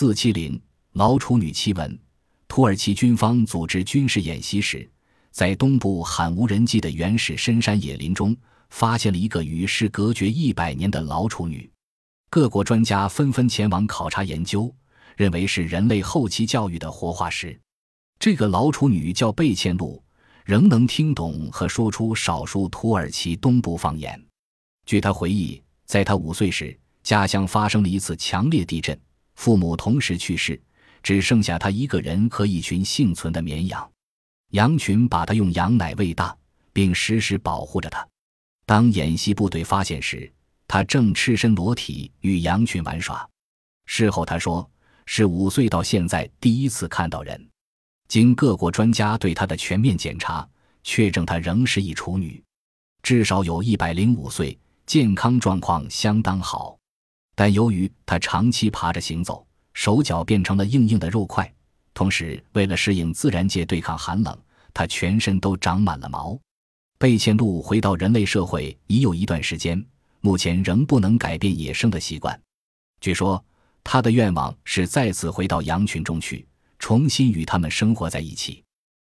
四七零老处女奇闻：土耳其军方组织军事演习时，在东部罕无人迹的原始深山野林中，发现了一个与世隔绝一百年的老处女。各国专家纷纷前往考察研究，认为是人类后期教育的活化石。这个老处女叫贝茜露，仍能听懂和说出少数土耳其东部方言。据她回忆，在她五岁时，家乡发生了一次强烈地震，父母同时去世，只剩下她一个人和一群幸存的绵羊。羊群把她用羊奶喂大，并时时保护着她。当演习部队发现时，她正赤身裸体与羊群玩耍。事后她说：“是五岁到现在第一次看到人。”经各国专家对她的全面检查，确证她仍是一处女，至少有一百零五岁。健康状况相当好，但由于他长期爬着行走，手脚变成了硬硬的肉块。同时，为了适应自然界对抗寒冷，他全身都长满了毛。贝茜鹿回到人类社会已有一段时间，目前仍不能改变野生的习惯。据说，他的愿望是再次回到羊群中去，重新与他们生活在一起。